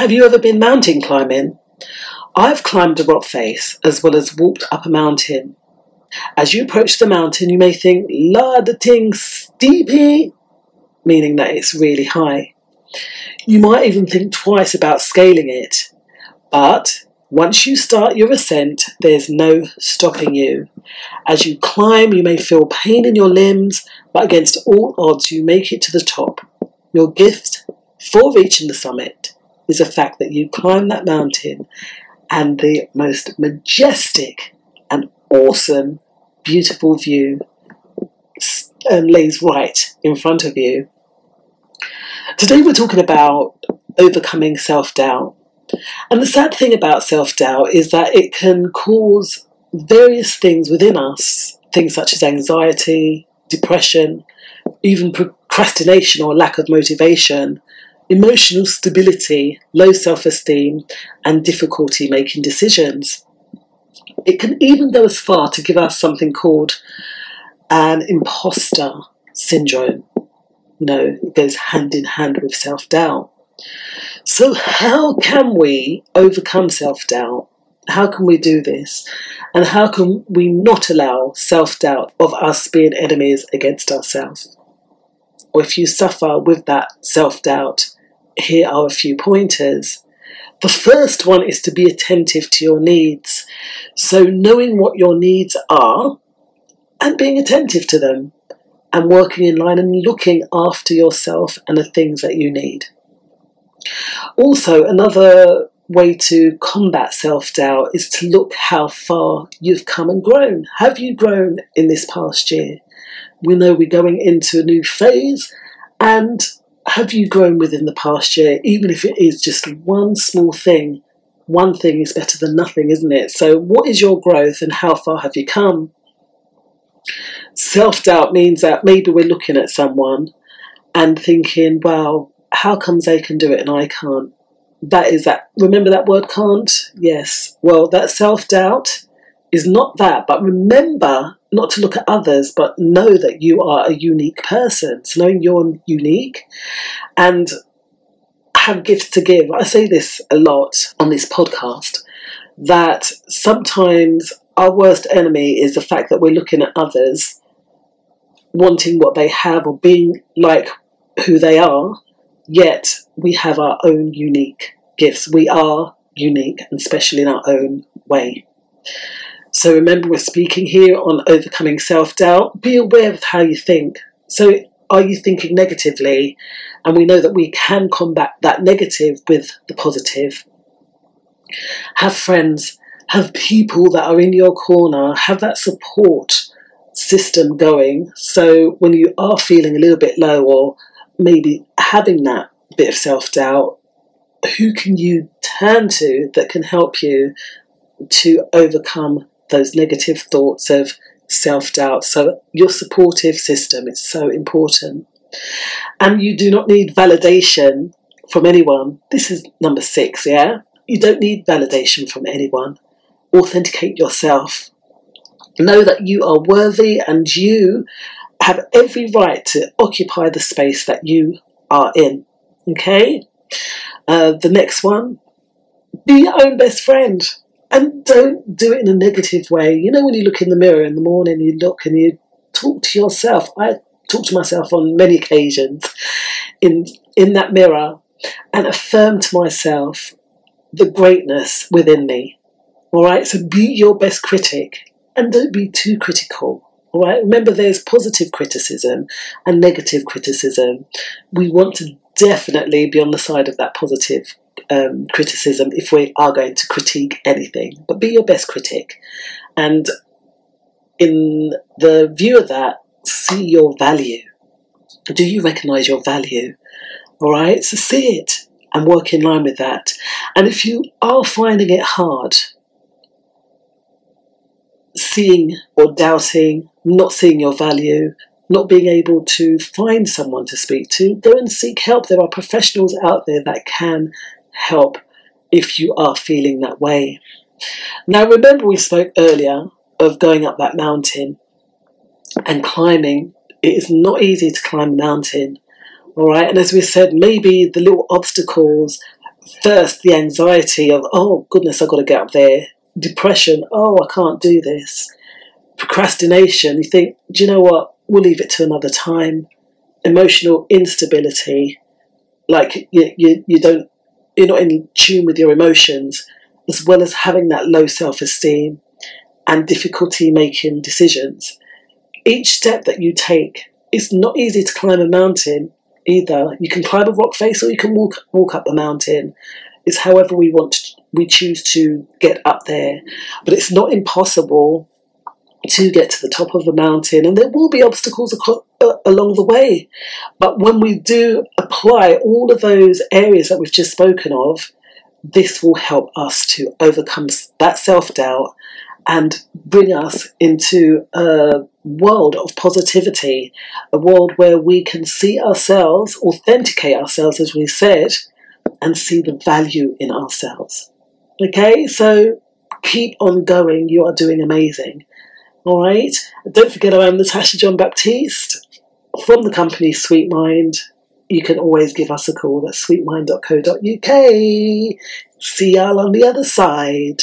Have you ever been mountain climbing? I've climbed a rock face as well as walked up a mountain. As you approach the mountain, you may think, La, the thing's steepy, meaning that it's really high. You might even think twice about scaling it. But once you start your ascent, there's no stopping you. As you climb, you may feel pain in your limbs, but against all odds, you make it to the top. Your gift for reaching the summit is the fact that you climb that mountain and the most majestic and awesome, beautiful view um, lays right in front of you. Today, we're talking about overcoming self doubt. And the sad thing about self doubt is that it can cause various things within us, things such as anxiety, depression, even procrastination or lack of motivation, emotional stability, low self esteem, and difficulty making decisions. It can even go as far to give us something called an imposter syndrome. You know, it goes hand in hand with self doubt. So, how can we overcome self doubt? How can we do this? And how can we not allow self doubt of us being enemies against ourselves? Or if you suffer with that self doubt, here are a few pointers. The first one is to be attentive to your needs. So, knowing what your needs are and being attentive to them and working in line and looking after yourself and the things that you need. Also, another way to combat self doubt is to look how far you've come and grown. Have you grown in this past year? We know we're going into a new phase, and have you grown within the past year, even if it is just one small thing? One thing is better than nothing, isn't it? So, what is your growth and how far have you come? Self doubt means that maybe we're looking at someone and thinking, well, how comes they can do it and I can't? That is that. Remember that word can't? Yes. Well, that self doubt is not that, but remember not to look at others, but know that you are a unique person. So knowing you're unique and have gifts to give. I say this a lot on this podcast that sometimes our worst enemy is the fact that we're looking at others wanting what they have or being like who they are, yet we have our own unique gifts. We are unique and special in our own way. So remember, we're speaking here on overcoming self doubt. Be aware of how you think. So, are you thinking negatively? And we know that we can combat that negative with the positive. Have friends, have people that are in your corner, have that support system going. So, when you are feeling a little bit low or maybe having that bit of self doubt, who can you turn to that can help you to overcome those negative thoughts of self doubt. So, your supportive system is so important. And you do not need validation from anyone. This is number six, yeah? You don't need validation from anyone. Authenticate yourself. Know that you are worthy and you have every right to occupy the space that you are in. Okay? Uh, the next one be your own best friend and don't do it in a negative way. You know, when you look in the mirror in the morning, you look and you talk to yourself. I talk to myself on many occasions in in that mirror and affirm to myself the greatness within me. All right, so be your best critic and don't be too critical. All right, remember there's positive criticism and negative criticism. We want to definitely be on the side of that positive um, criticism if we are going to critique anything, but be your best critic. And in the view of that, see your value. Do you recognize your value? All right, so see it and work in line with that. And if you are finding it hard, seeing or doubting, not seeing your value, not being able to find someone to speak to, go and seek help. There are professionals out there that can help if you are feeling that way. Now, remember, we spoke earlier of going up that mountain and climbing. It is not easy to climb a mountain, all right? And as we said, maybe the little obstacles first the anxiety of, oh goodness, I've got to get up there. Depression, oh, I can't do this. Procrastination, you think, do you know what? We'll leave it to another time. Emotional instability, like you, you, you don't, you're not in tune with your emotions, as well as having that low self esteem and difficulty making decisions. Each step that you take, it's not easy to climb a mountain either. You can climb a rock face or you can walk walk up the mountain. It's however we want to, we choose to get up there, but it's not impossible to get to the top of the mountain, and there will be obstacles uh, along the way. But when we do apply all of those areas that we've just spoken of, this will help us to overcome that self doubt and bring us into a world of positivity, a world where we can see ourselves, authenticate ourselves, as we said, and see the value in ourselves. Okay, so keep on going. You are doing amazing. All right, don't forget I'm Natasha John Baptiste from the company Sweet Mind. You can always give us a call at sweetmind.co.uk. See y'all on the other side.